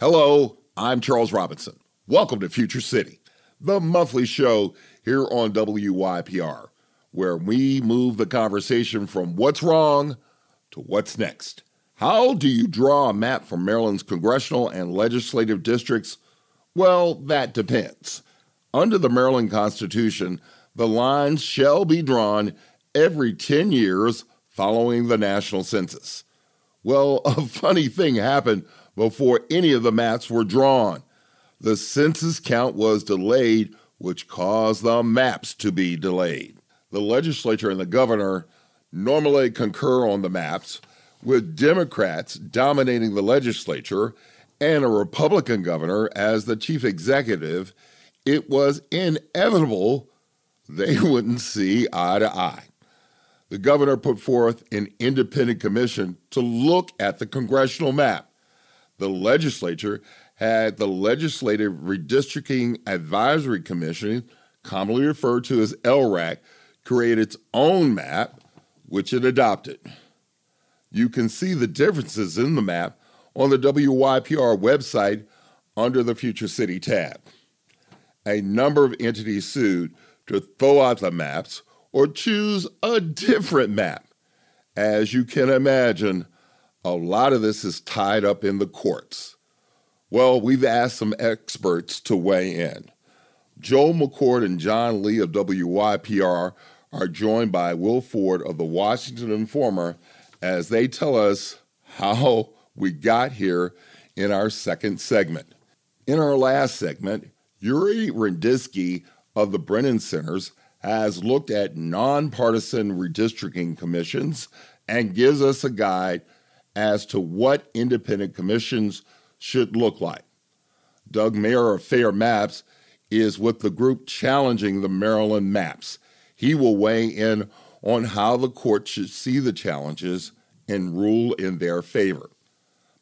Hello, I'm Charles Robinson. Welcome to Future City, the monthly show here on WYPR, where we move the conversation from what's wrong to what's next. How do you draw a map for Maryland's congressional and legislative districts? Well, that depends. Under the Maryland Constitution, the lines shall be drawn every 10 years following the national census. Well, a funny thing happened before any of the maps were drawn. The census count was delayed, which caused the maps to be delayed. The legislature and the governor normally concur on the maps, with Democrats dominating the legislature and a Republican governor as the chief executive. It was inevitable they wouldn't see eye to eye. The governor put forth an independent commission to look at the congressional map the legislature had the Legislative Redistricting Advisory Commission, commonly referred to as LRAC, create its own map, which it adopted. You can see the differences in the map on the WYPR website under the Future City tab. A number of entities sued to throw out the maps or choose a different map. As you can imagine, a lot of this is tied up in the courts. Well, we've asked some experts to weigh in. Joel McCord and John Lee of WYPR are joined by Will Ford of the Washington Informer as they tell us how we got here in our second segment. In our last segment, Yuri Rudensky of the Brennan Centers has looked at nonpartisan redistricting commissions and gives us a guide as to what independent commissions should look like. Doug Mayer of Fair Maps is with the group challenging the Maryland maps. He will weigh in on how the court should see the challenges and rule in their favor.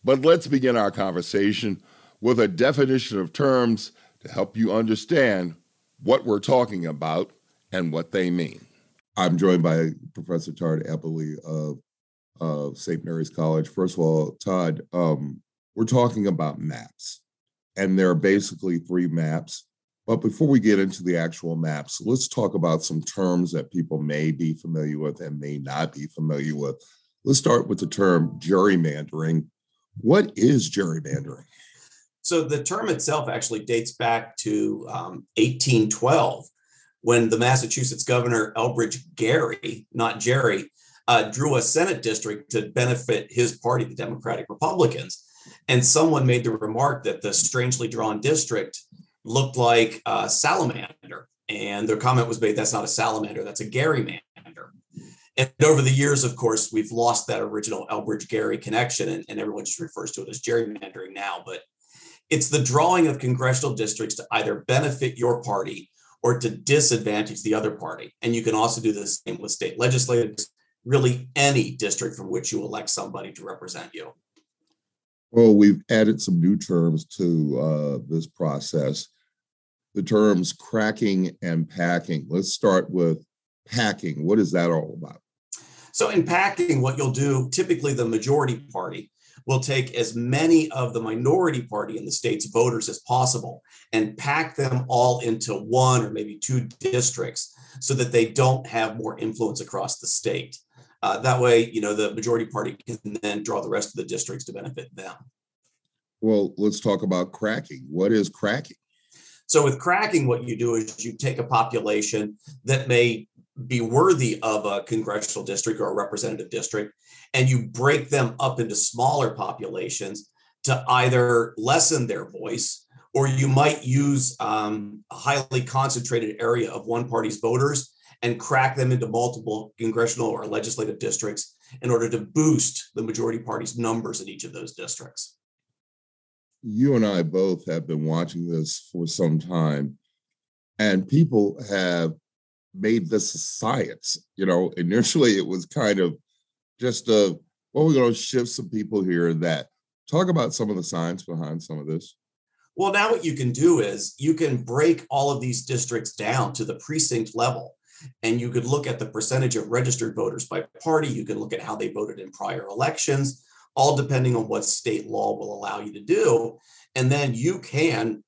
But let's begin our conversation with a definition of terms to help you understand what we're talking about and what they mean. I'm joined by Professor Todd Eberly of of St. Mary's College. First of all, Todd, um, we're talking about maps, and there are basically three maps. But before we get into the actual maps, let's talk about some terms that people may be familiar with and may not be familiar with. Let's start with the term gerrymandering. What is gerrymandering? So, the term itself actually dates back to um, 1812 when the Massachusetts governor Elbridge Gerry, not Jerry, uh, drew a Senate district to benefit his party, the Democratic Republicans. And someone made the remark that the strangely drawn district looked like a salamander. And their comment was made that's not a salamander, that's a gerrymander. And over the years, of course, we've lost that original Elbridge Gerry connection, and, and everyone just refers to it as gerrymandering now. But it's the drawing of congressional districts to either benefit your party or to disadvantage the other party. And you can also do the same with state legislatures really any district from which you elect somebody to represent you. Well, we've added some new terms to uh, this process. The terms cracking and packing. Let's start with packing. What is that all about? So, in packing, what you'll do, typically the majority party will take as many of the minority party in the state's voters as possible and pack them all into one or maybe two districts so that they don't have more influence across the state. Uh, that way, you know, the majority party can then draw the rest of the districts to benefit them. Well, let's talk about cracking. What is cracking? So, with cracking, what you do is you take a population that may be worthy of a congressional district or a representative district, and you break them up into smaller populations to either lessen their voice or you might use um, a highly concentrated area of one party's voters and crack them into multiple congressional or legislative districts in order to boost the majority party's numbers in each of those districts. You and I both have been watching this for some time, and people have made this a science. You know, initially it was kind of just a, well, we're going to shift some people here and that. Talk about some of the science behind some of this. Well, now what you can do is you can break all of these districts down to the precinct level and you could look at the percentage of registered voters by party. You could look at how they voted in prior elections, all depending on what state law will allow you to do. And then you can,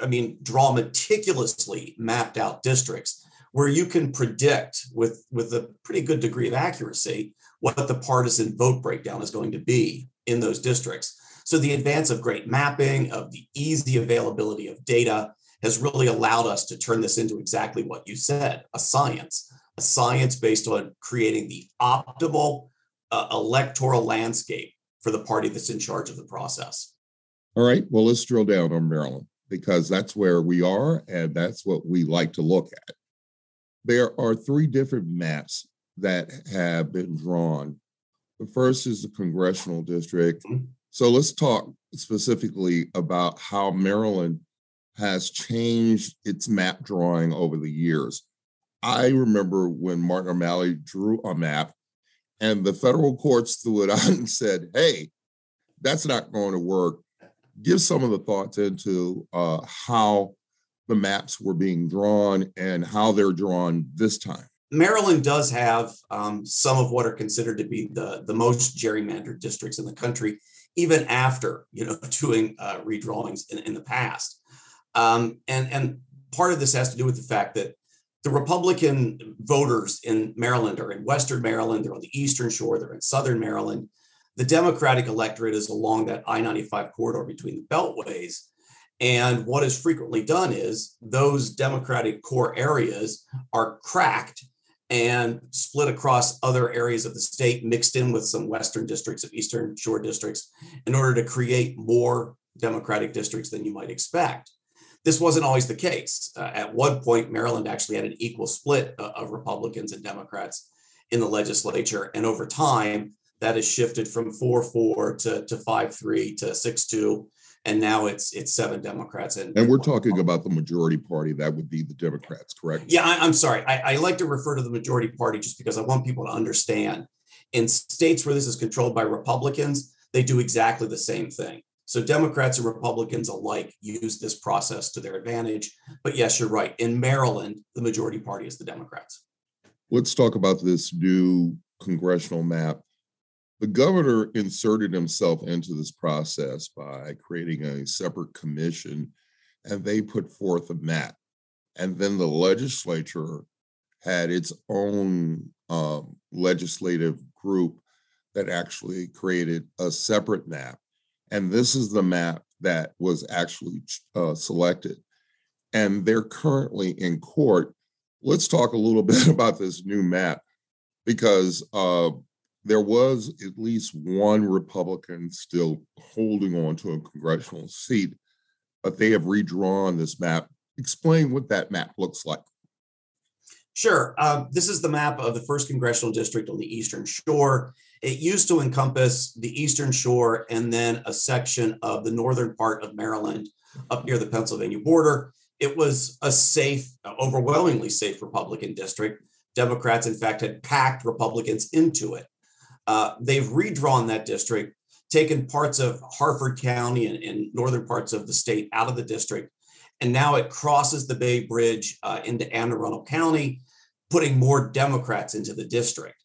I mean, draw meticulously mapped out districts where you can predict with, with a pretty good degree of accuracy what the partisan vote breakdown is going to be in those districts. So the advance of great mapping, of the easy availability of data, has really allowed us to turn this into exactly what you said a science, a science based on creating the optimal uh, electoral landscape for the party that's in charge of the process. All right. Well, let's drill down on Maryland because that's where we are and that's what we like to look at. There are three different maps that have been drawn. The first is the congressional district. Mm-hmm. So let's talk specifically about how Maryland has changed its map drawing over the years. I remember when Martin O'Malley drew a map and the federal courts threw it out and said, hey, that's not going to work. Give some of the thoughts into uh, how the maps were being drawn and how they're drawn this time. Maryland does have um, some of what are considered to be the, the most gerrymandered districts in the country, even after you know doing uh, redrawings in, in the past. Um, and, and part of this has to do with the fact that the Republican voters in Maryland are in Western Maryland, they're on the Eastern Shore, they're in Southern Maryland. The Democratic electorate is along that I 95 corridor between the beltways. And what is frequently done is those Democratic core areas are cracked and split across other areas of the state, mixed in with some Western districts of Eastern Shore districts in order to create more Democratic districts than you might expect. This wasn't always the case. Uh, at one point, Maryland actually had an equal split uh, of Republicans and Democrats in the legislature. And over time, that has shifted from 4 4 to, to 5 3 to 6 2. And now it's it's seven Democrats. And, and we're talking about the majority party. That would be the Democrats, correct? Yeah, I, am sorry. I, I like to refer to the majority party just because I want people to understand. In states where this is controlled by Republicans, they do exactly the same thing. So Democrats and Republicans alike use this process to their advantage. But yes, you're right. In Maryland, the majority party is the Democrats. Let's talk about this new congressional map. The governor inserted himself into this process by creating a separate commission, and they put forth a map. And then the legislature had its own um, legislative group that actually created a separate map and this is the map that was actually uh, selected. And they're currently in court. Let's talk a little bit about this new map because uh, there was at least one Republican still holding on to a congressional seat, but they have redrawn this map. Explain what that map looks like. Sure. Uh, this is the map of the first congressional district on the Eastern Shore. It used to encompass the Eastern Shore and then a section of the northern part of Maryland up near the Pennsylvania border. It was a safe, overwhelmingly safe Republican district. Democrats, in fact, had packed Republicans into it. Uh, they've redrawn that district, taken parts of Harford County and, and, northern parts of the state out of the district, and now it crosses the Bay Bridge uh, into Anne Arundel County, putting more Democrats into the district.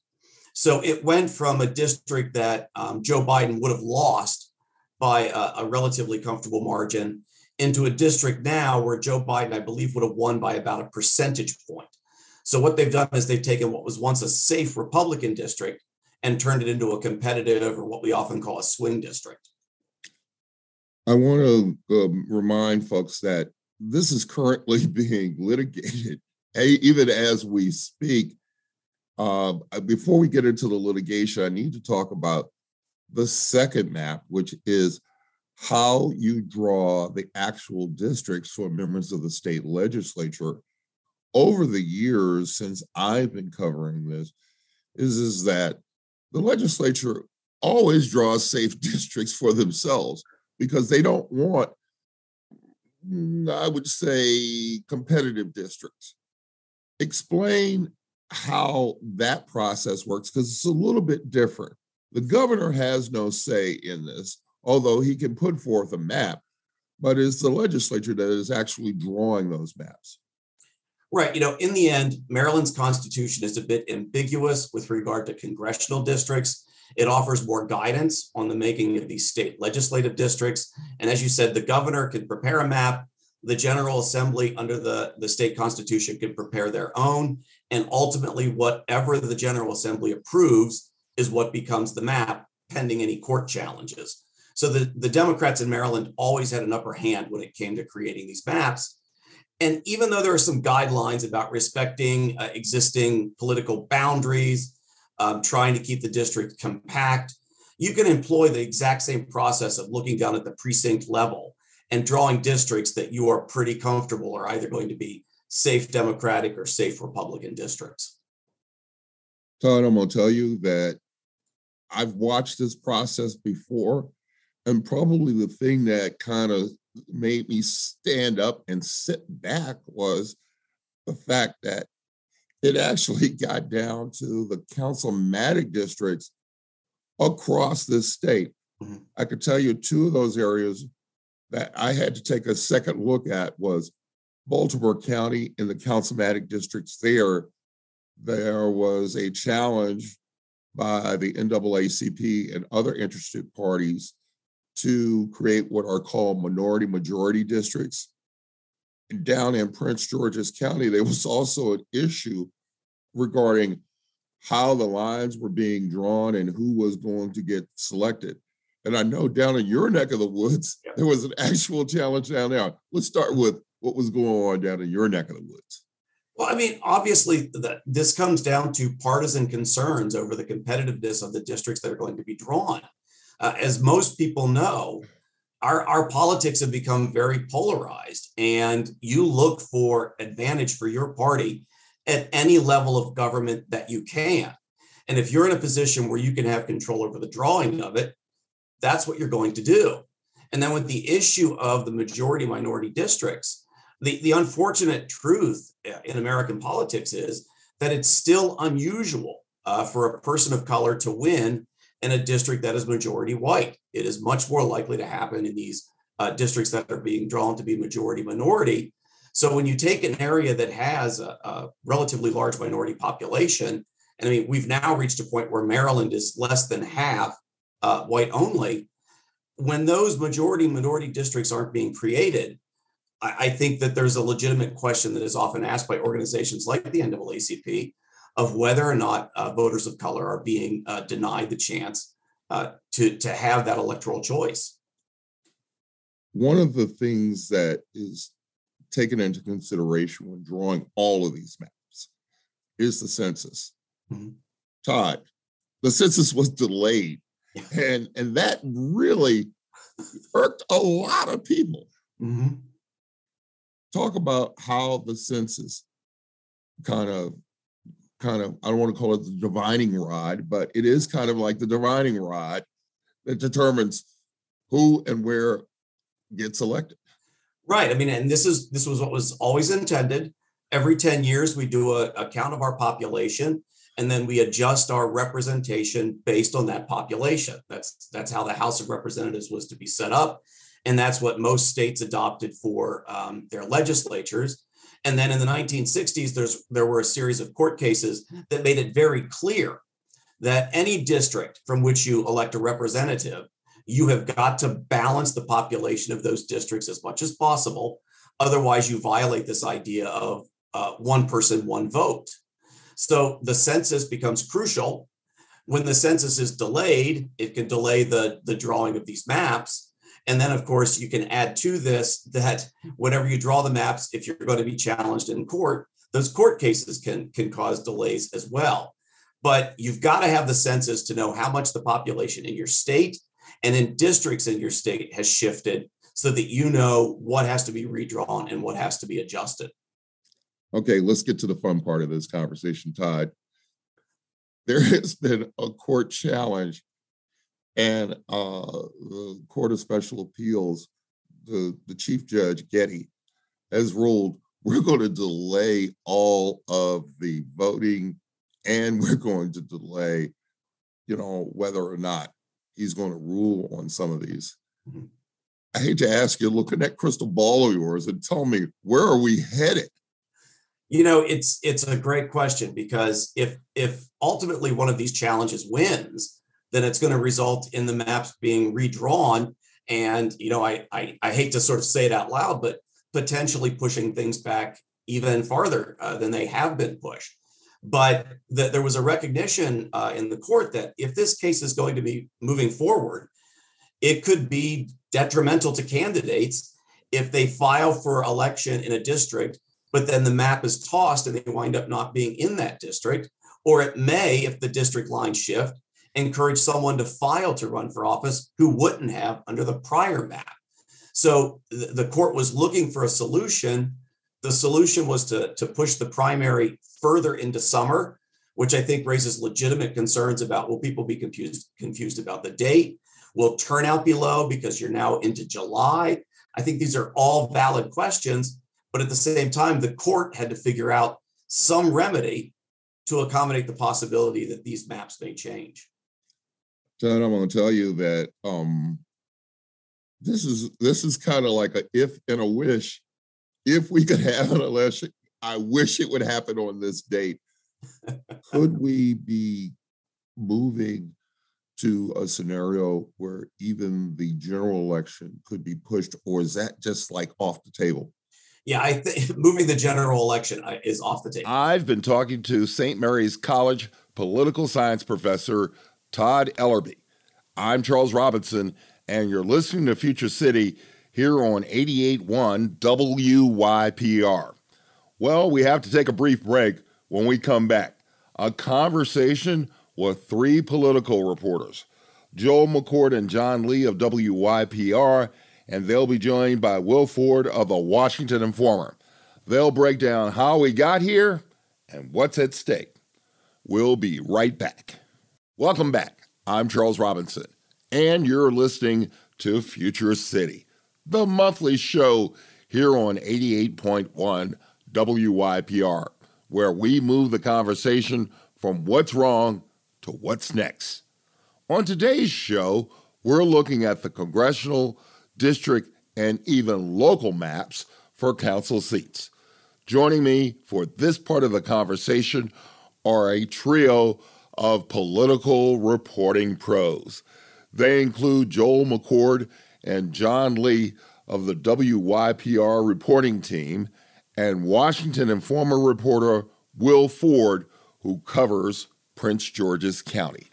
So it went from a district that um, Joe Biden would have lost by a, a, relatively comfortable margin into a district now where Joe Biden, I believe, would have won by about a percentage point. So what they've done is they've taken what was once a safe Republican district and turned it into a competitive or what we often call a swing district. I want to um, remind folks that this is currently being litigated, even as we speak. Uh, before we get into the litigation, I need to talk about the second map, which is how you draw the actual districts for members of the state legislature. Over the years since I've been covering this, is, is that the legislature always draws safe districts for themselves because they don't want, Mm, I would say, competitive districts. Explain how that process works because it's a little bit different. The governor has no say in this, although he can put forth a map, but it's the legislature that is actually drawing those maps. Right. You know, in the end, Maryland's constitution is a bit ambiguous with regard to congressional districts. It offers more guidance on the making of these state legislative districts. And as you said, the governor can prepare a map. The General Assembly, under the, the state constitution, can prepare their own. And ultimately, whatever the General Assembly approves is what becomes the map, pending any court challenges. So the, the Democrats in Maryland always had an upper hand when it came to creating these maps. And even though there are some guidelines about respecting uh, existing political boundaries, um, trying to keep the district compact, you can employ the exact same process of looking down at the precinct level and drawing districts that you are pretty comfortable are either going to be safe Democratic or safe Republican districts. Todd, I'm going to tell you that I've watched this process before and probably the thing that kind of made me stand up and sit back was the fact that it actually got down to the councilmatic districts across the state. Mm-hmm. I could tell you two of those areas that I had to take a second look at was Baltimore County in the councilmatic districts there. There was a challenge by the NAACP and other interested parties to create what are called minority majority districts. Down in Prince George's County, there was also an issue regarding how the lines were being drawn and who was going to get selected. And I know down in your neck of the woods, there was an actual challenge down there. Let's start with what was going on down in your neck of the woods. Well, I mean, obviously, the, this comes down to partisan concerns over the competitiveness of the districts that are going to be drawn uh, as most people know, our, our politics have become very polarized, and you look for advantage for your party at any level of government that you can. And if you're in a position where you can have control over the drawing of it, that's what you're going to do. And then with the issue of the majority minority districts, the, the unfortunate truth uh, in American politics is that it's still unusual uh, for a person of color to win in a district that is majority white. It is much more likely to happen in these uh, districts that are being drawn to be majority minority. So when you take an area that has a, a relatively large minority population, and I mean, we've now reached a point where Maryland is less than half uh, white only. When those majority minority districts aren't being created, I, I think that there's a legitimate question that is often asked by organizations like the NAACP of whether or not uh, voters of color are being uh, denied the chance uh, to, to have that electoral choice. One of the things that is taken into consideration when drawing all of these maps is the census. Mm-hmm. Todd, the census was delayed, and, and that really irked a lot of people. Mm-hmm. Talk about how the census kind of kind of, I don't want to call it the divining rod, but it is kind of like the divining rod that determines who and where gets elected. Right. I mean, and this is this was what was always intended. Every 10 years, we do a, a count of our population and then we adjust our representation based on that population. That's that's how the House of Representatives was to be set up, and that's what most states adopted for um, their legislatures. And then in the 1960s, there's there were a series of court cases that made it very clear that any district from which you elect a representative, you have got to balance the population of those districts as much as possible. Otherwise, you violate this idea of uh, one person, one vote. So the census becomes crucial. When the census is delayed, it can delay the, the drawing of these maps. And then, of course, you can add to this that whenever you draw the maps, if you're going to be challenged in court, those court cases can, can cause delays as well. But you've got to have the census to know how much the population in your state and in districts in your state has shifted so that you know what has to be redrawn and what has to be adjusted. Okay, let's get to the fun part of this conversation, Todd. There has been a court challenge and uh, the Court of Special Appeals, the, the Chief Judge Getty, has ruled we're going to delay all of the voting and we're going to delay, you know, whether or not he's going to rule on some of these. Mm-hmm. I hate to ask you, look at that crystal ball of yours and tell me where are we headed? You know, it's it's a great question because if if ultimately one of these challenges wins, then it's going to result in the maps being redrawn. And, you know, I, I, I hate to sort of say it out loud, but potentially pushing things back even farther uh, than they have been pushed. But that there was a recognition uh, in the court that if this case is going to be moving forward, it could be detrimental to candidates if they file for election in a district, but then the map is tossed and they wind up not being in that district. Or it may, if the district lines shift, encourage someone to file to run for office who wouldn't have under the prior map. So the court was looking for a solution. The solution was to, to push the primary further into summer, which I think raises legitimate concerns about will people be confused confused about the date? Will turnout be low because you're now into July? I think these are all valid questions, but at the same time, the court had to figure out some remedy to accommodate the possibility that these maps may change. John, I'm going to tell you that um, this is this is kind of like a if and a wish. If we could have an election, I wish it would happen on this date. could we be moving to a scenario where even the general election could be pushed, or is that just like off the table? Yeah, I think moving the general election uh, is off the table. I've been talking to St. Mary's College political science professor Todd Eberly. I'm Charles Robinson, and you're listening to Future City here on 88.1 WYPR. Well, we have to take a brief break when we come back. A conversation with three political reporters, Joel McCord and John Lee of WYPR, and they'll be joined by Will Ford of the Washington Informer. They'll break down how we got here and what's at stake. We'll be right back. Welcome back. I'm Charles Robinson, and you're listening to Future City, the monthly show here on 88.1 WYPR, where we move the conversation from what's wrong to what's next. On today's show, we're looking at the congressional, district, and even local maps for council seats. Joining me for this part of the conversation are a trio of political reporting pros. They include Joel McCord and John Lee of the WYPR reporting team and Washington Informer reporter Will Ford, who covers Prince George's County.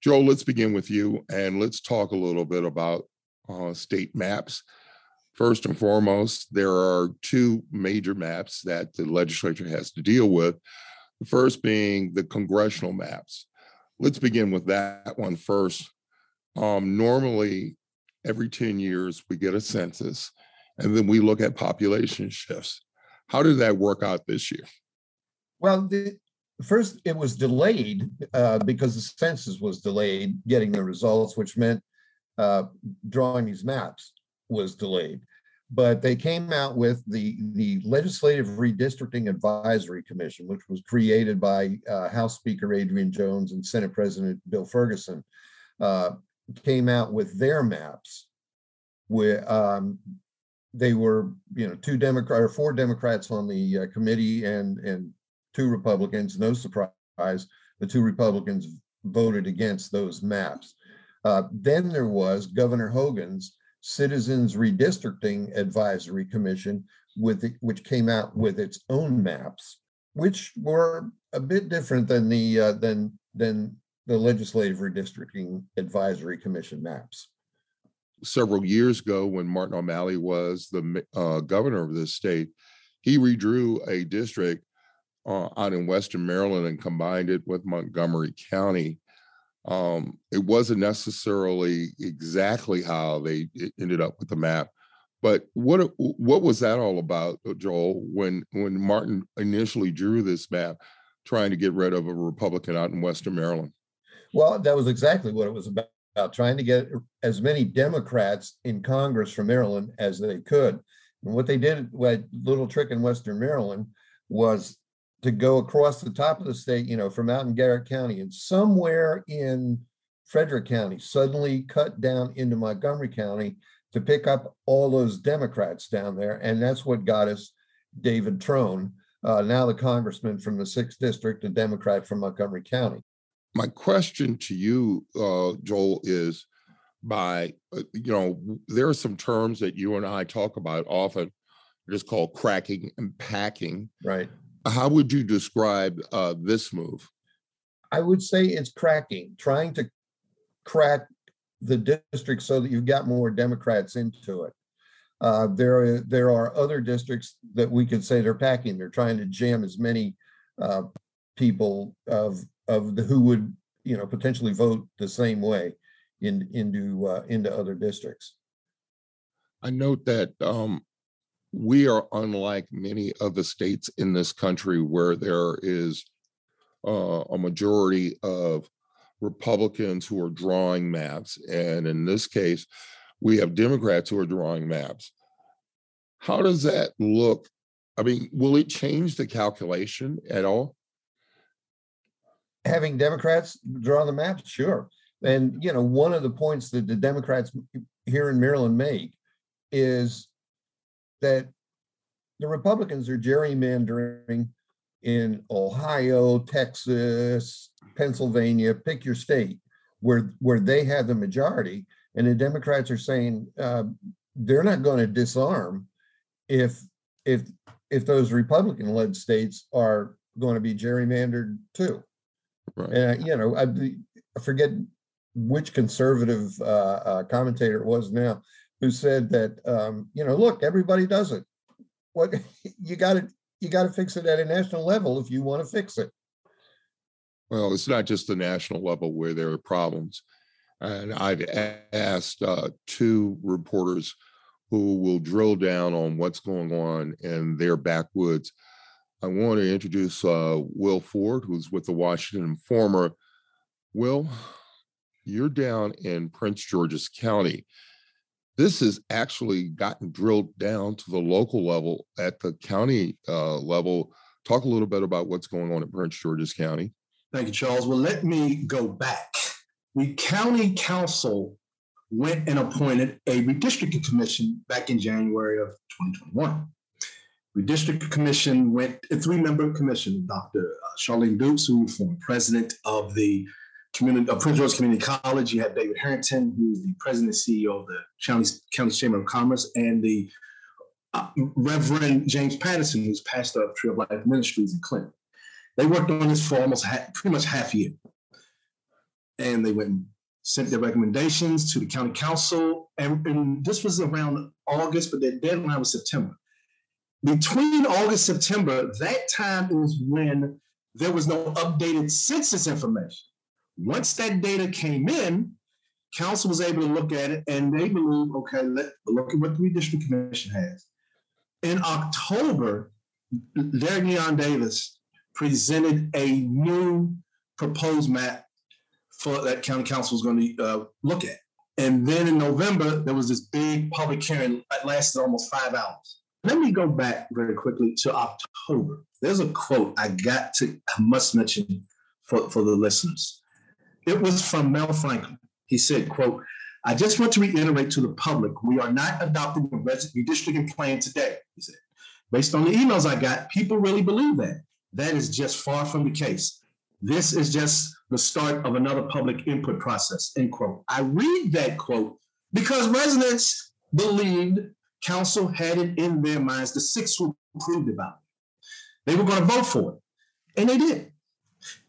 Joel, let's begin with you and let's talk a little bit about uh, state maps. First and foremost, there are two major maps that the legislature has to deal with. The first being the congressional maps. Let's begin with that one first. Um, normally, every 10 years, we get a census and then we look at population shifts. How did that work out this year? Well, the, first it was delayed uh, because the census was delayed getting the results, which meant uh, drawing these maps was delayed. But they came out with the the Legislative Redistricting Advisory Commission, which was created by uh, House Speaker Adrienne Jones and Senate President Bill Ferguson, uh, came out with their maps. Where um, they were, you know, two Democrat or four Democrats on the uh, committee and and two Republicans. No surprise, the two Republicans voted against those maps. Uh, then there was Governor Hogan's Citizens Redistricting Advisory Commission, with the, which came out with its own maps, which were a bit different than the uh, than than the Legislative Redistricting Advisory Commission maps. Several years ago, when Martin O'Malley was the uh, governor of this state, he redrew a district uh, out in Western Maryland and combined it with Montgomery County. Um, it wasn't necessarily exactly how they ended up with the map, but what what was that all about, uh, Joel? When when Martin initially drew this map, trying to get rid of a Republican out in Western Maryland. Well, that was exactly what it was about. Trying to get as many Democrats in Congress from Maryland as they could. And what they did, what little trick in Western Maryland, was to go across the top of the state, you know, from out in Garrett County and somewhere in Frederick County, suddenly cut down into Montgomery County to pick up all those Democrats down there. And that's what got us David Trone, uh, now the congressman from the sixth district, a Democrat from Montgomery County. my question to you, uh, Joel, is by, uh, you know, there are some terms that you and I talk about often, just called cracking and packing. Right. How would you describe uh, this move? I would say it's cracking, trying to crack the district so that you've got more Democrats into it. Uh, there, are, there are other districts that we could say they're packing. They're trying to jam as many uh, people of of the who would you know potentially vote the same way in into uh, into other districts. I note that um, we are unlike many of the states in this country where there is uh, a majority of Republicans who are drawing maps, and in this case, we have Democrats who are drawing maps. How does that look? I mean, will it change the calculation at all? having Democrats draw the maps, sure. And you know, one of the points that the Democrats here in Maryland make is that the Republicans are gerrymandering in Ohio, Texas, Pennsylvania, pick your state, where where they have the majority, and the Democrats are saying uh, they're not going to disarm if if if those Republican-led states are going to be gerrymandered too. Right. And you know, I, I forget which conservative uh, uh, commentator it was now who said that um, you know, look, everybody does it. What you got to you got to fix it at a national level if you want to fix it. Well, it's not just the national level where there are problems. And I've asked uh, two reporters who will drill down on what's going on in their backwoods I want to introduce uh, Will Ford, who's with the Washington Informer. Will, you're down in Prince George's County. This has actually gotten drilled down to the local level at the county uh, level. Talk a little bit about what's going on at Prince George's County. Thank you, Charles. Well, let me go back. The county council went and appointed a redistricting commission back in January of 2021. The district commission went a three-member commission. Dr. Uh, Charlene Dukes, who was former president of the community of Prince George Community College. You have David Harrington, who's the president and CEO of the county, county Chamber of Commerce, and the uh, Reverend James Patterson, who's pastor of Tree of Life Ministries in Clinton. They worked on this for almost pretty much half a year. And they went and sent their recommendations to the county council. And, and this was around August, but their deadline was September between August September, that time is when there was no updated census information. Once that data came in, council was able to look at it and they believe, okay, let look at what the redistricting commission has. In October, Derrick Leon Davis presented a new proposed map for that county council was going to uh, look at. And then in November, there was this big public hearing that lasted almost five hours. Let me go back very quickly to October. There's a quote I got to, I must mention for, for the listeners. It was from Mel Franklin. He said, quote, I just want to reiterate to the public, we are not adopting a redistricting plan today, he said. Based on the emails I got, people really believe that. That is just far from the case. This is just the start of another public input process, end quote. I read that quote because residents believed council had it in their minds, the six who approved about it. They were going to vote for it, and they did.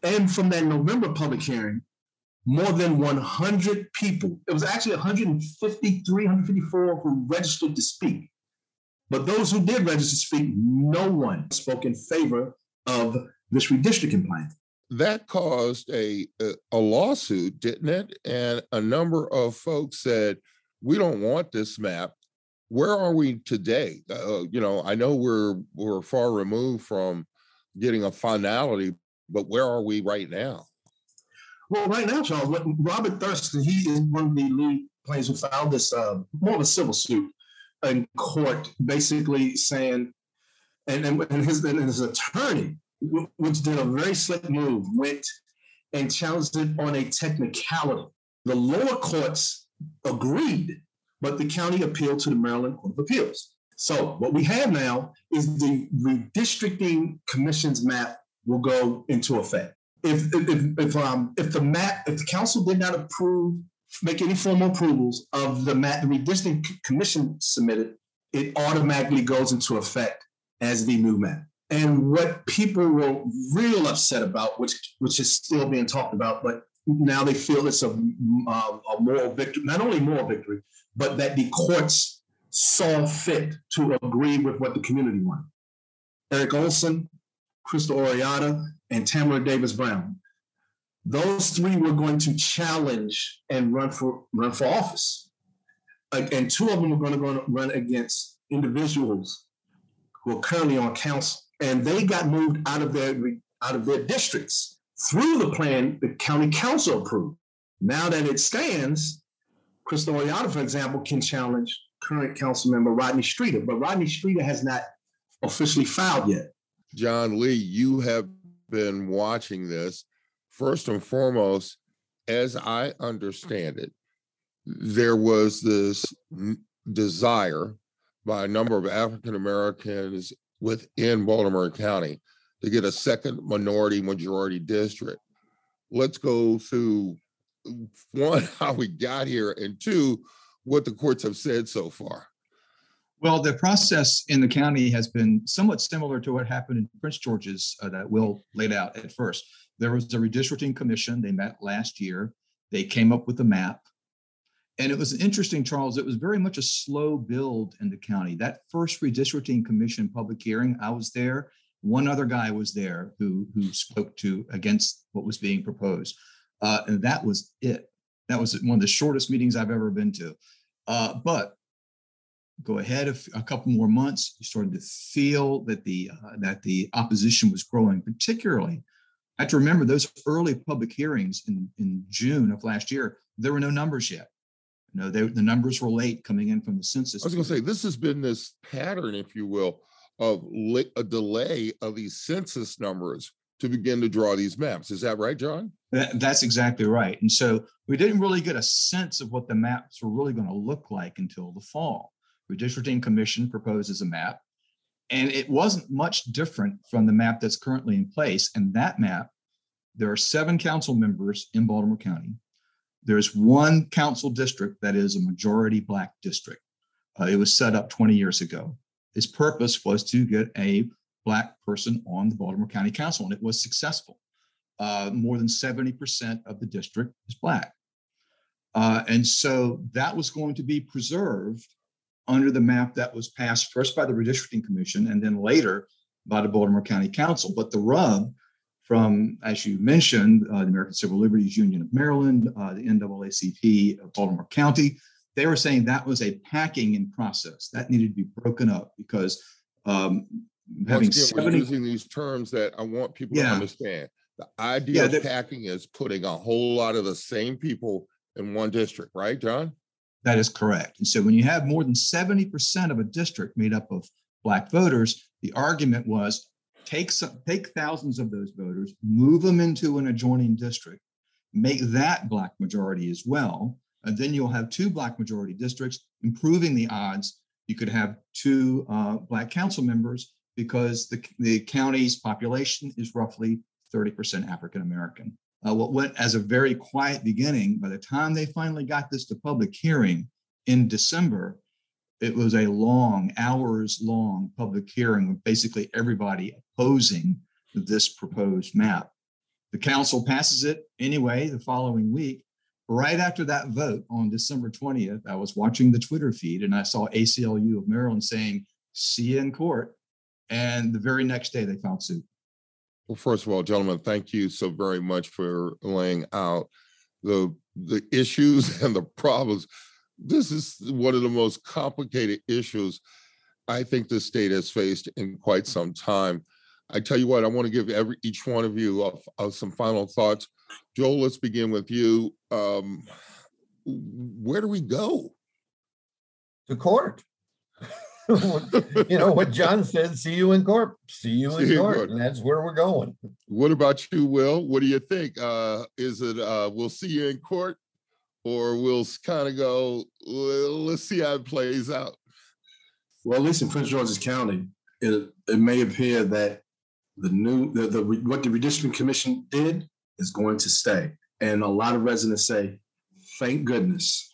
And from that November public hearing, more than 100 people, it was actually 153, 154 who registered to speak. But those who did register to speak, no one spoke in favor of this redistricting plan. That caused a, a lawsuit, didn't it? And a number of folks said, we don't want this map where are we today? Uh, you know, I know we're we're far removed from getting a finality, but where are we right now? Well, right now, Charles, Robert Thurston, he is one of the lead players who filed this uh, more of a civil suit in court, basically saying, and, and, and his and his attorney, which did a very slick move, went and challenged it on a technicality. The lower courts agreed but the county appealed to the Maryland Court of Appeals. So what we have now is the redistricting commission's map will go into effect. If if if um if the if the council did not approve make any formal approvals of the the redistricting commission submitted, it automatically goes into effect as the new map. And what people were real upset about, which which is still being talked about, but now they feel it's a, uh, a moral victory, not only moral victory, but that the courts saw fit to agree with what the community wanted. Eric Olson, Krystal Oriadha, and Tamara Davis Brown. Those three were going to challenge and run for run for office, and two of them were going to, run against individuals who are currently on council, and they got moved out of their out of their districts through the plan the county council approved. Now that it stands, Krystal Oriadha, for example, can challenge current council member Rodney Streeter, but Rodney Streeter has not officially filed yet. John Lee, you have been watching this. First and foremost, as I understand it, there was this desire by a number of African Americans within Baltimore County to get a second minority majority district. Let's go through one, how we got here, and two, what the courts have said so far. Well, the process in the county has been somewhat similar to what happened in Prince George's uh, that Will laid out at first. There was a redistricting commission. They met last year. They came up with a map. And it was interesting, Charles. It was very much a slow build in the county. That first redistricting commission public hearing, I was there. One other guy was there who, who spoke to against what was being proposed. Uh, and that was it. That was one of the shortest meetings I've ever been to. Uh, but go ahead a, a, couple more months, you started to feel that the uh, that the opposition was growing. Particularly, I have to remember those early public hearings in in June of last year. There were no numbers yet. You know, they, the numbers were late coming in from the census. I was going to say this has been this pattern, if you will, of a delay of these census numbers to begin to draw these maps. Is that right, John? That, that's exactly right. And so we didn't really get a sense of what the maps were really going to look like until the fall. Redistricting Commission proposes a map, and it wasn't much different from the map that's currently in place. And that map, there are seven council members in Baltimore County. There's one council district that is a majority Black district. Uh, it was set up 20 years ago. Its purpose was to get a Black person on the Baltimore County Council, and it was successful. Uh, more than 70% of the district is Black. Uh, and so that was going to be preserved under the map that was passed first by the Redistricting Commission and then later by the Baltimore County Council. But the rub from, as you mentioned, uh, the American Civil Liberties Union of Maryland, uh, the NAACP of Baltimore County, they were saying that was a packing in process that needed to be broken up because um, having again, 70, using these terms that I want people yeah. to understand. The idea yeah, of packing is putting a whole lot of the same people in one district, right, John? That is correct. And so when you have more than 70% of a district made up of Black voters, the argument was take, some, take thousands of those voters, move them into an adjoining district, make that Black majority as well. And then you'll have two Black majority districts, improving the odds. You could have two uh, Black council members because the, the county's population is roughly 30% African American uh, what went as a very quiet beginning, by the time they finally got this to public hearing in December, it was a long, hours long public hearing with basically everybody opposing this proposed map. The council passes it anyway the following week. Right after that vote on December 20th, I was watching the Twitter feed and I saw ACLU of Maryland saying, see you in court. And the very next day, they filed suit. Well, first of all, gentlemen, thank you so very much for laying out the the issues and the problems. This is one of the most complicated issues I think the state has faced in quite some time. I tell you what, I want to give every each one of you uh, uh, some final thoughts. Joel, let's begin with you. Um, where do we go? To court. you know what John said, see you in court, see you see in court. And that's where we're going. What about you, Will? What do you think? Uh, is it uh, we'll see you in court or we'll kind of go, let's see how it plays out? Well, at least in Prince George's County, it, it may appear that the new the, the what the redistricting commission did is going to stay. And a lot of residents say, thank goodness.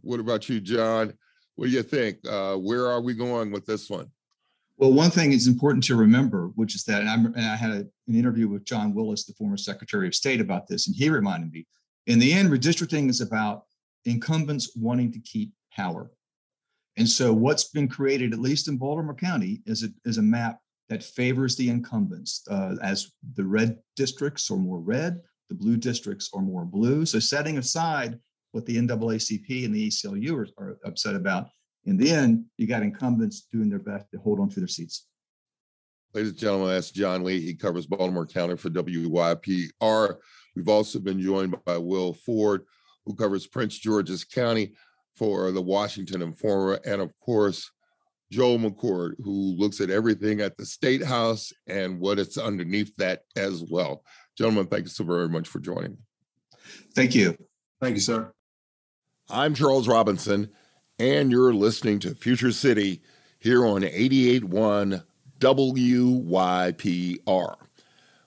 What about you, John? What do you think? Uh, where are we going with this one? Well, one thing is important to remember, which is that, and, and i had a, an interview with John Willis, the former Secretary of State, about this, and he reminded me in the end, redistricting is about incumbents wanting to keep power. And so, what's been created, at least in Baltimore County, is a, is a map that favors the incumbents, uh, as the red districts are more red, the blue districts are more blue. So, setting aside what the NAACP and the ACLU are, are upset about, in the end, you got incumbents doing their best to hold on to their seats. Ladies and gentlemen, that's John Lee. He covers Baltimore County for WYPR. We've also been joined by Will Ford, who covers Prince George's County for the Washington Informer, and of course, Joel McCord, who looks at everything at the State House and what it's underneath that as well. Gentlemen, thank you so very much for joining. Me. Thank you. Thank you, sir. I'm Charles Robinson, and you're listening to Future City here on 881 WYPR.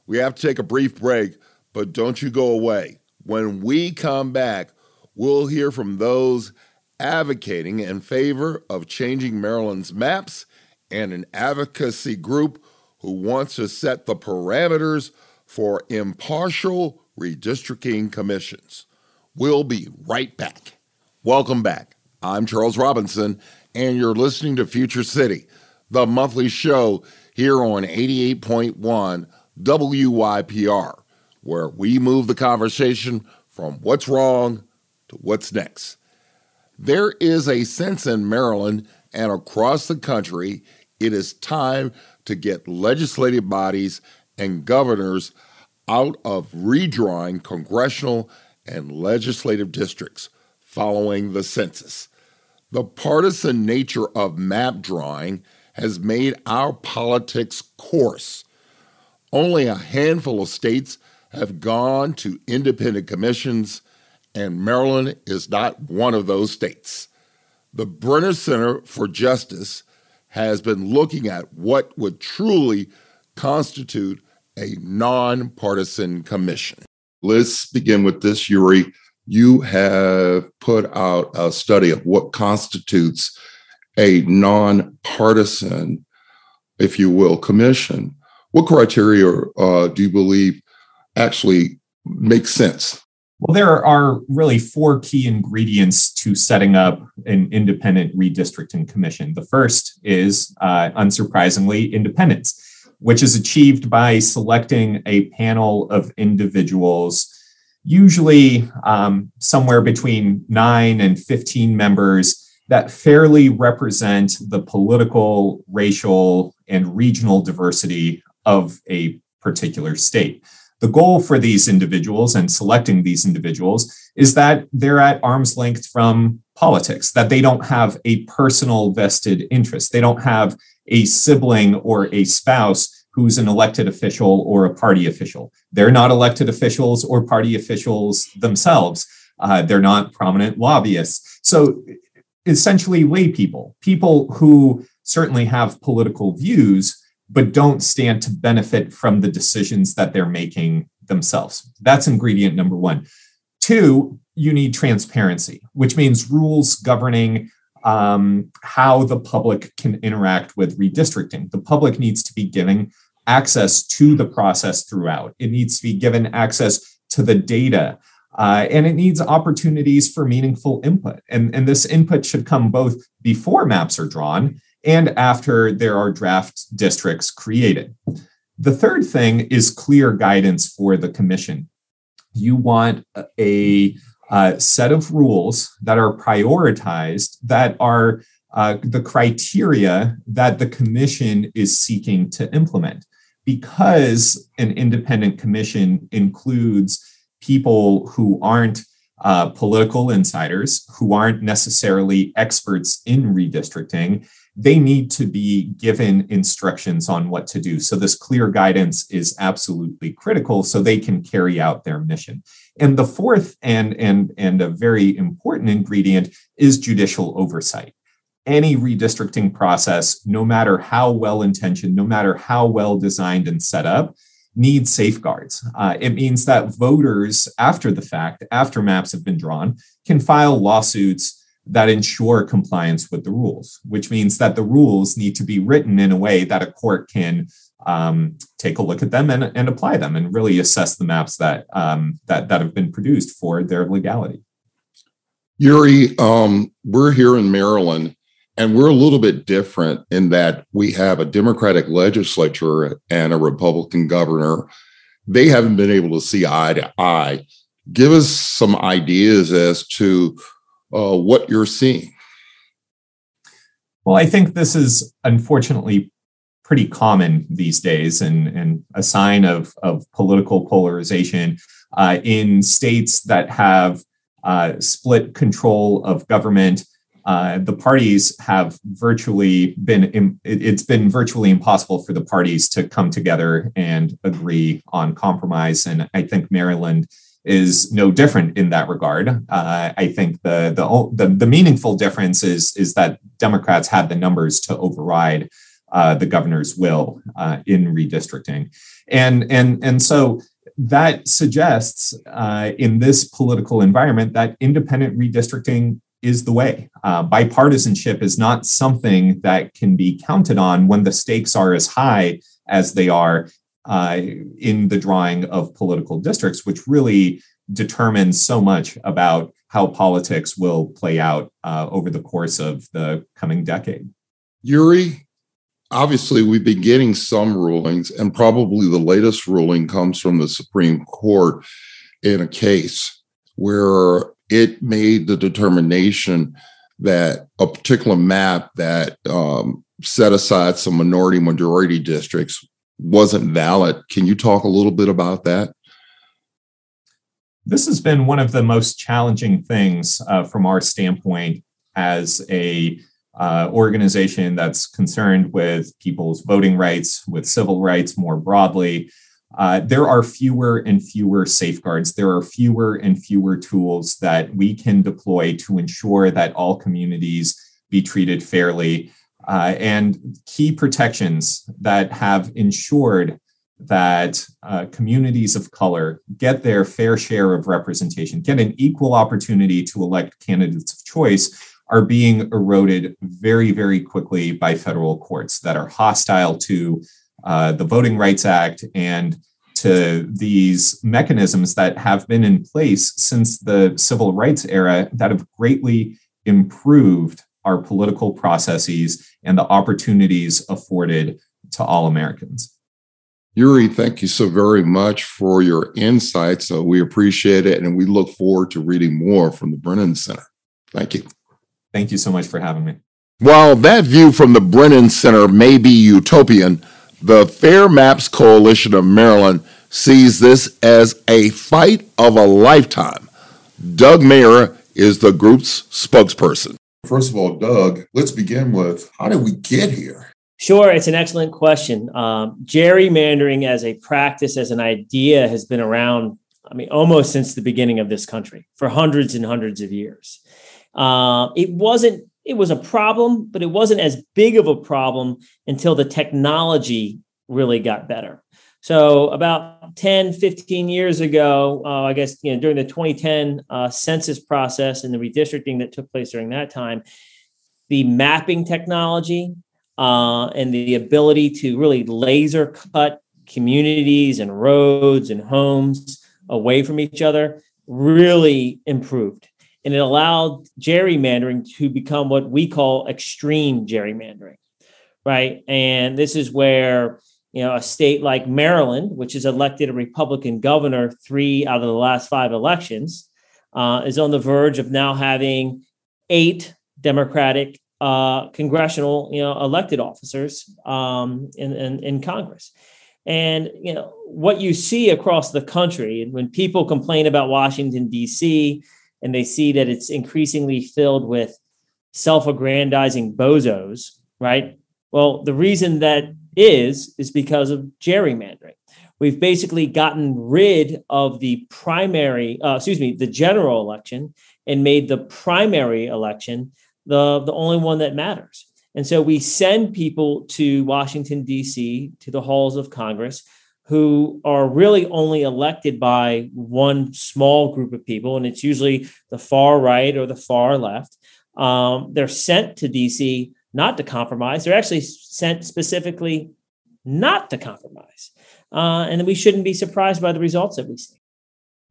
We have to take a brief break, but don't you go away. When we come back, we'll hear from those advocating in favor of changing Maryland's maps and an advocacy group who wants to set the parameters for impartial redistricting commissions. We'll be right back. Welcome back. I'm Charles Robinson, and you're listening to Future City, the monthly show here on 88.1 WYPR, where we move the conversation from what's wrong to what's next. There is a sense in Maryland and across the country, it is time to get legislative bodies and governors out of redrawing congressional and legislative districts following the census. The partisan nature of map drawing has made our politics coarse. Only a handful of states have gone to independent commissions and Maryland is not one of those states. The Brennan Center for Justice has been looking at what would truly constitute a nonpartisan commission. Let's begin with this, Yuri. You have put out a study of what constitutes a nonpartisan, if you will, commission. What criteria uh, do you believe actually make sense well, there are really four key ingredients to setting up an independent redistricting commission. The first is, uh, unsurprisingly, independence, which is achieved by selecting a panel of individuals, usually um, somewhere between nine and 15 members, that fairly represent the political, racial, and regional diversity of a particular state. The goal for these individuals and selecting these individuals is that they're at arm's length from politics, that they don't have a personal vested interest. They don't have a sibling or a spouse who's an elected official or a party official. They're not elected officials or party officials themselves. Uh, they're not prominent lobbyists. So essentially, lay people, people who certainly have political views, but don't stand to benefit from the decisions that they're making themselves. That's ingredient number one. Two, you need transparency, which means rules governing um, how the public can interact with redistricting. The public needs to be given access to the process throughout, it needs to be given access to the data. Uh, and it needs opportunities for meaningful input. And, and this input should come both before maps are drawn and after there are draft districts created. The third thing is clear guidance for the commission. You want a, a set of rules that are prioritized, that are uh, the criteria that the commission is seeking to implement. Because an independent commission includes people who aren't uh, political insiders, who aren't necessarily experts in redistricting, they need to be given instructions on what to do. So, this clear guidance is absolutely critical so they can carry out their mission. And the fourth and, and, and a very important ingredient is judicial oversight. Any redistricting process, no matter how well intentioned, no matter how well designed and set up, needs safeguards. Uh, it means that voters, after the fact, after maps have been drawn, can file lawsuits that ensure compliance with the rules, which means that the rules need to be written in a way that a court can um, take a look at them and, and apply them and really assess the maps that, um, that, that have been produced for their legality. Yuri, um, we're here in Maryland and we're a little bit different in that we have a Democratic legislature and a Republican governor. They haven't been able to see eye to eye. Give us some ideas as to uh, what you're seeing. Well, I think this is unfortunately pretty common these days and, and a sign of, of political polarization uh, in states that have uh, split control of government. Uh, the parties have virtually been, it's been virtually impossible for the parties to come together and agree on compromise. And I think Maryland is no different in that regard. Uh, I think the, the, the the meaningful difference is is that Democrats had the numbers to override uh, the governor's will uh, in redistricting, and and and so that suggests uh, in this political environment that independent redistricting is the way. Uh, bipartisanship is not something that can be counted on when the stakes are as high as they are uh, in the drawing of political districts, which really determines so much about how politics will play out uh, over the course of the coming decade. Yuri, obviously, we've been getting some rulings, and probably the latest ruling comes from the Supreme Court in a case where it made the determination that a particular map that um, set aside some minority majority districts wasn't valid. Can you talk a little bit about that? This has been one of the most challenging things uh, from our standpoint as a uh, organization that's concerned with people's voting rights, with civil rights more broadly. Uh, there are fewer and fewer safeguards. There are fewer and fewer tools that we can deploy to ensure that all communities be treated fairly uh, and key protections that have ensured that uh, communities of color get their fair share of representation, get an equal opportunity to elect candidates of choice, are being eroded very, very quickly by federal courts that are hostile to uh, the Voting Rights Act and to these mechanisms that have been in place since the civil rights era that have greatly improved our political processes and the opportunities afforded to all Americans. Yuri, thank you so very much for your insights. So we appreciate it and we look forward to reading more from the Brennan Center. Thank you. Thank you so much for having me. While that view from the Brennan Center may be utopian, the Fair Maps Coalition of Maryland sees this as a fight of a lifetime. Doug Mayer is the group's spokesperson. First of all, Doug, let's begin with how did we get here? Sure, it's an excellent question. Um, gerrymandering as a practice, as an idea, has been around, I mean, almost since the beginning of this country for hundreds and hundreds of years. Uh, it wasn't, it was a problem, but it wasn't as big of a problem until the technology really got better. So about 10, 15 years ago, uh, I guess, you know, during the 2010 uh, census process and the redistricting that took place during that time, the mapping technology uh, and the ability to really laser cut communities and roads and homes away from each other really improved. And it allowed gerrymandering to become what we call extreme gerrymandering, right? And this is where you know, a state like Maryland, which has elected a Republican governor three out of the last five elections, uh, is on the verge of now having eight Democratic uh, congressional, you know, elected officers um, in, in, in Congress. And you know what you see across the country, when people complain about Washington D.C. and they see that it's increasingly filled with self-aggrandizing bozos, right? Well, the reason that is is because of gerrymandering. We've basically gotten rid of the primary, uh, excuse me, the general election, and made the primary election the the only one that matters. And so we send people to Washington D.C. to the halls of Congress who are really only elected by one small group of people, and it's usually the far right or the far left. Um, they're sent to DC not to compromise. They're actually sent specifically not to compromise. Uh, and we shouldn't be surprised by the results that we see.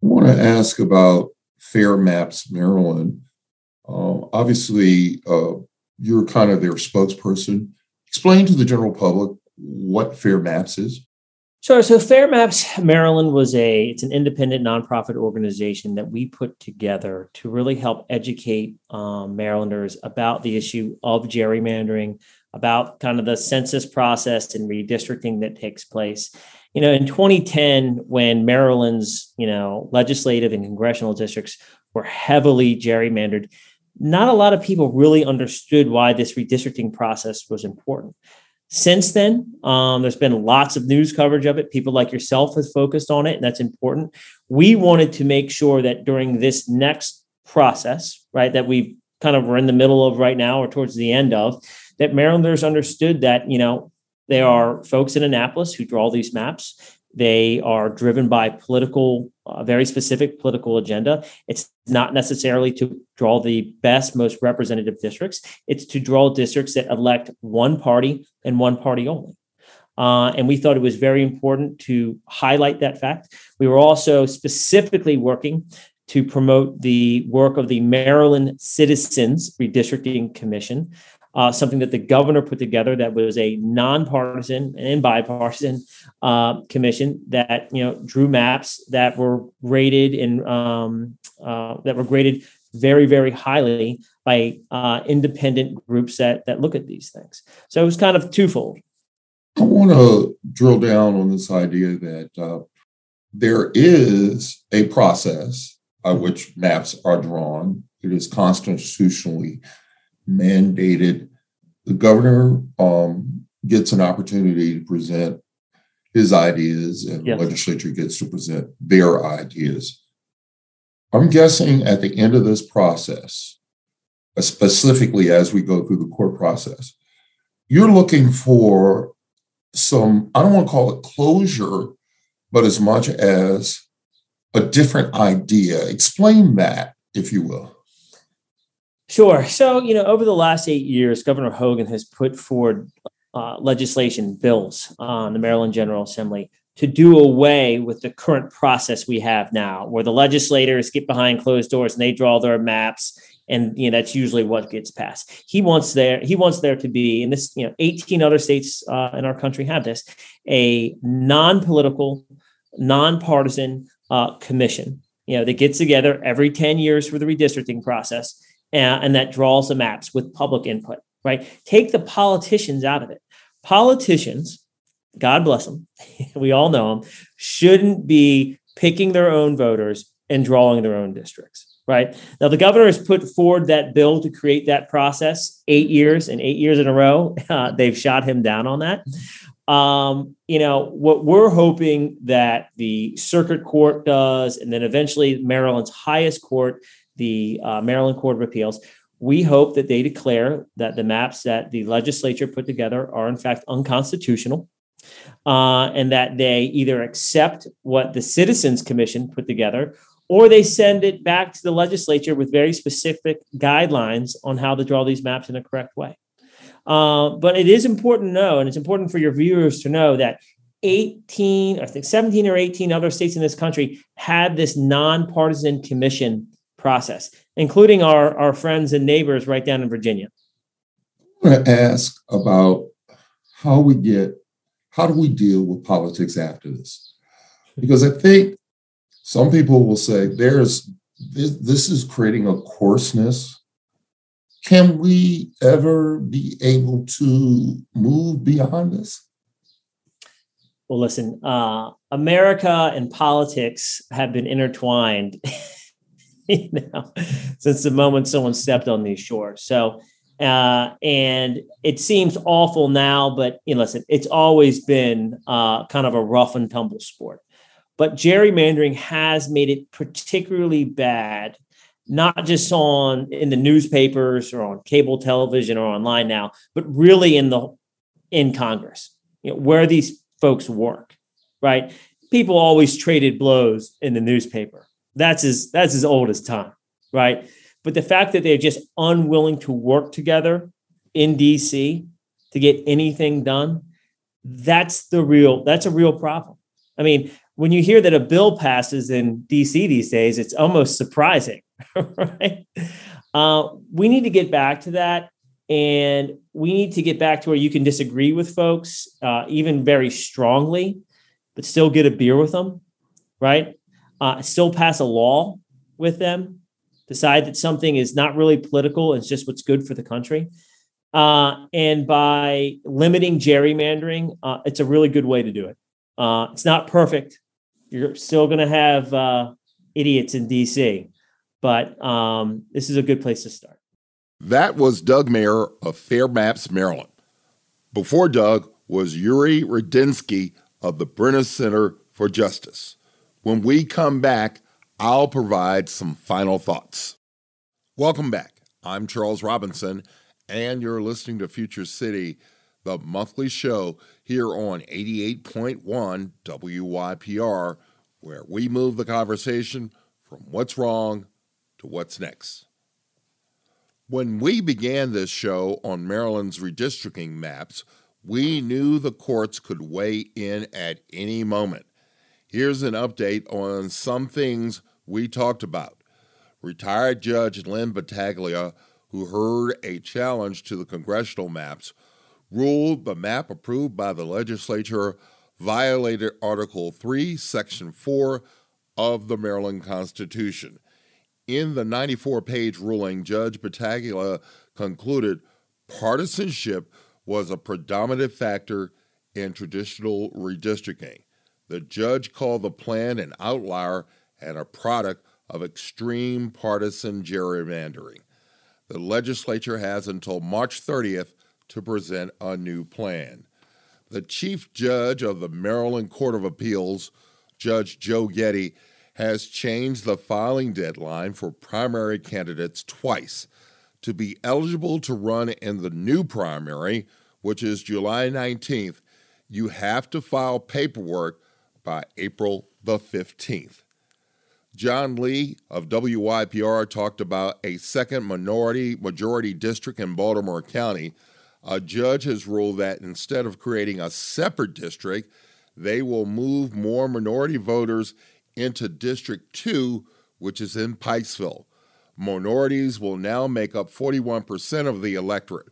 I want to ask about Fair Maps Maryland. Uh, obviously, uh, you're kind of their spokesperson. Explain to the general public what Fair Maps is. Sure. So Fair Maps Maryland was a it's an independent nonprofit organization that we put together to really help educate um, Marylanders about the issue of gerrymandering, about kind of the census process and redistricting that takes place. You know, in 2010, when Maryland's you know legislative and congressional districts were heavily gerrymandered, not a lot of people really understood why this redistricting process was important. Since then, um, there's been lots of news coverage of it. People like yourself have focused on it, and that's important. We wanted to make sure that during this next process, right, that we kind of are in the middle of right now or towards the end of, that Marylanders understood that, you know, there are folks in Annapolis who draw these maps. They are driven by political, uh, very specific political agenda. It's not necessarily to draw the best, most representative districts. It's to draw districts that elect one party and one party only. Uh, and we thought it was very important to highlight that fact. We were also specifically working to promote the work of the Maryland Citizens Redistricting Commission, uh, something that the governor put together that was a nonpartisan and bipartisan uh, commission that you know drew maps that were rated and um, uh, that were graded very very highly by uh, independent groups that that look at these things. So it was kind of twofold. I want to drill down on this idea that uh, there is a process by which maps are drawn. It is constitutionally mandated. The governor um, gets an opportunity to present his ideas, and yes. the legislature gets to present their ideas. I'm guessing at the end of this process, specifically as we go through the court process, you're looking for some, I don't want to call it closure, but as much as a different idea. Explain that, if you will. Sure. So, you know, over the last eight years, Governor Hogan has put forward uh, legislation bills on the Maryland General Assembly to do away with the current process we have now, where the legislators get behind closed doors and they draw their maps, and you know that's usually what gets passed. He wants there he wants there to be, and this you know 18 other states uh, in our country have this, a non-political, non-partisan uh, commission, you know, that gets together every 10 years for the redistricting process and, and that draws the maps with public input, right? Take the politicians out of it. Politicians, God bless them, we all know them, shouldn't be picking their own voters and drawing their own districts right now the governor has put forward that bill to create that process eight years and eight years in a row uh, they've shot him down on that um, you know, what we're hoping that the circuit court does, and then eventually Maryland's highest court, the uh, Maryland Court of Appeals, we hope that they declare that the maps that the legislature put together are in fact unconstitutional. Uh, and that they either accept what the Citizens Commission put together or they send it back to the legislature with very specific guidelines on how to draw these maps in a correct way. Uh, but it is important to know, and it's important for your viewers to know that 18, I think 17 or 18 other states in this country had this nonpartisan commission process, including our, our friends and neighbors right down in Virginia. I want to ask about how we get, how do we deal with politics after this? Because I think some people will say there's this, this is creating a coarseness can we ever be able to move beyond this? Well, listen, uh, America and politics have been intertwined, you know, since the moment someone stepped on these shores. So, uh, and it seems awful now, but you know, listen, it's always been uh, kind of a rough and tumble sport. But gerrymandering has made it particularly bad not just on in the newspapers or on cable television or online now, but really in the in Congress, you know, where these folks work, right? People always traded blows in the newspaper. That's as that's as old as time, right? But the fact that they're just unwilling to work together in DC to get anything done, that's the real that's a real problem. I mean, when you hear that a bill passes in DC these days, it's almost surprising, right? Uh, we need to get back to that. And we need to get back to where you can disagree with folks, uh, even very strongly, but still get a beer with them, right? Uh, still pass a law with them, decide that something is not really political, it's just what's good for the country. Uh, and by limiting gerrymandering, uh, it's a really good way to do it. Uh, it's not perfect. You're still going to have uh, idiots in DC, but um, this is a good place to start. That was Doug Mayer of Fair Maps, Maryland. Before Doug was Yuri Rudensky of the Brennan Center for Justice. When we come back, I'll provide some final thoughts. Welcome back. I'm Charles Robinson, and you're listening to Future City, the monthly show here on 88.1 WYPR, where we move the conversation from what's wrong to what's next. When we began this show on Maryland's redistricting maps, we knew the courts could weigh in at any moment. Here's an update on some things we talked about. Retired Judge Lynn Battaglia, who heard a challenge to the congressional maps, ruled the map approved by the legislature violated Article 3, Section 4 of the Maryland Constitution. In the 94 page ruling, Judge Battaglia concluded partisanship was a predominant factor in traditional redistricting. The judge called the plan an outlier and a product of extreme partisan gerrymandering. The legislature has until March 30th to present a new plan. The chief judge of the Maryland Court of Appeals, Judge Joe Getty, has changed the filing deadline for primary candidates twice. To be eligible to run in the new primary, which is July 19th, you have to file paperwork by April the 15th. John Lee of WYPR talked about a second minority majority district in Baltimore County. A judge has ruled that instead of creating a separate district, they will move more minority voters into District 2, which is in Pikesville. Minorities will now make up 41% of the electorate.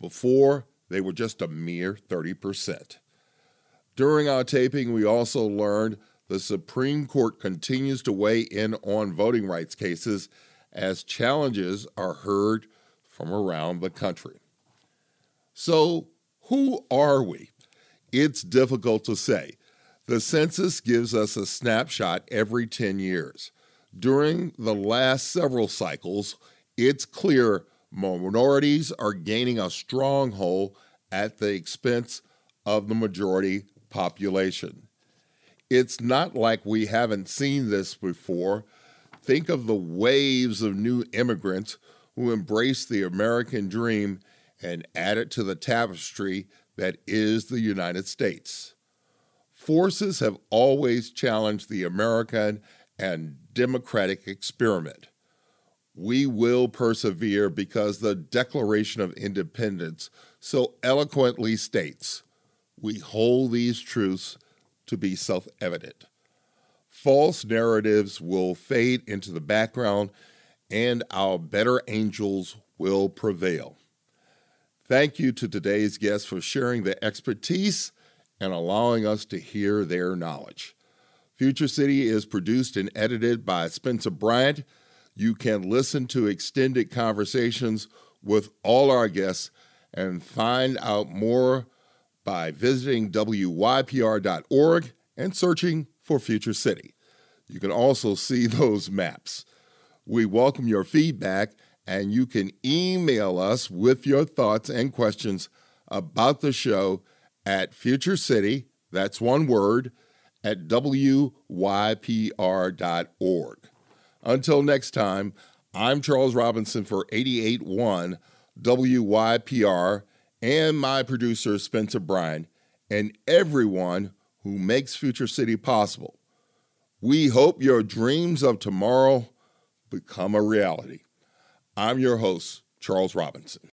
Before, they were just a mere 30%. During our taping, we also learned the Supreme Court continues to weigh in on voting rights cases as challenges are heard from around the country. So, who are we? It's difficult to say. The census gives us a snapshot every 10 years. During the last several cycles, it's clear minorities are gaining a stronghold at the expense of the majority population. It's not like we haven't seen this before. Think of the waves of new immigrants who embrace the American dream and add it to the tapestry that is the United States forces have always challenged the American and democratic experiment. We will persevere because the Declaration of Independence so eloquently states we hold these truths to be self evident. False narratives will fade into the background and our better angels will prevail. Thank you to today's guests for sharing their expertise and allowing us to hear their knowledge. Future City is produced and edited by Spencer Bryant. You can listen to extended conversations with all our guests and find out more by visiting wypr.org and searching for Future City. You can also see those maps. We welcome your feedback, and you can email us with your thoughts and questions about the show at Future City, that's one word, at wypr.org. Until next time, I'm Charles Robinson for 881 WYPR and my producer, Spencer Bryan, and everyone who makes Future City possible. We hope your dreams of tomorrow become a reality. I'm your host, Charles Robinson.